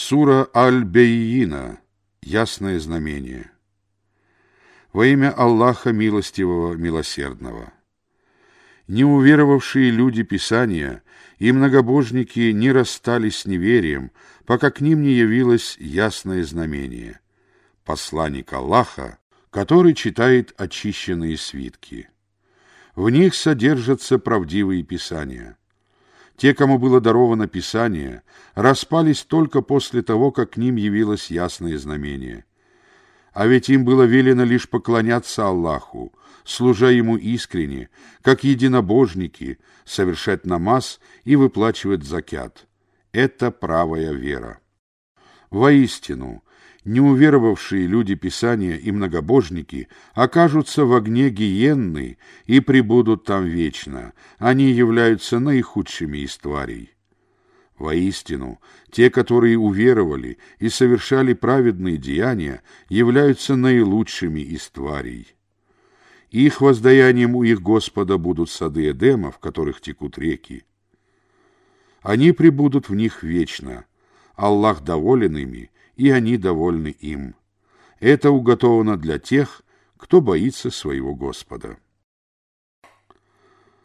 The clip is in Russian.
Сура Аль-Бейина. Ясное знамение. Во имя Аллаха Милостивого, Милосердного. Неуверовавшие люди Писания и многобожники не расстались с неверием, пока к ним не явилось ясное знамение. Посланник Аллаха, который читает очищенные свитки. В них содержатся правдивые писания. Те, кому было даровано Писание, распались только после того, как к ним явилось ясное знамение. А ведь им было велено лишь поклоняться Аллаху, служа Ему искренне, как единобожники, совершать намаз и выплачивать закят. Это правая вера. Воистину, неуверовавшие люди Писания и многобожники окажутся в огне гиенны и пребудут там вечно. Они являются наихудшими из тварей. Воистину, те, которые уверовали и совершали праведные деяния, являются наилучшими из тварей. Их воздаянием у их Господа будут сады Эдема, в которых текут реки. Они пребудут в них вечно. Аллах доволен ими, и они довольны им. Это уготовано для тех, кто боится своего Господа.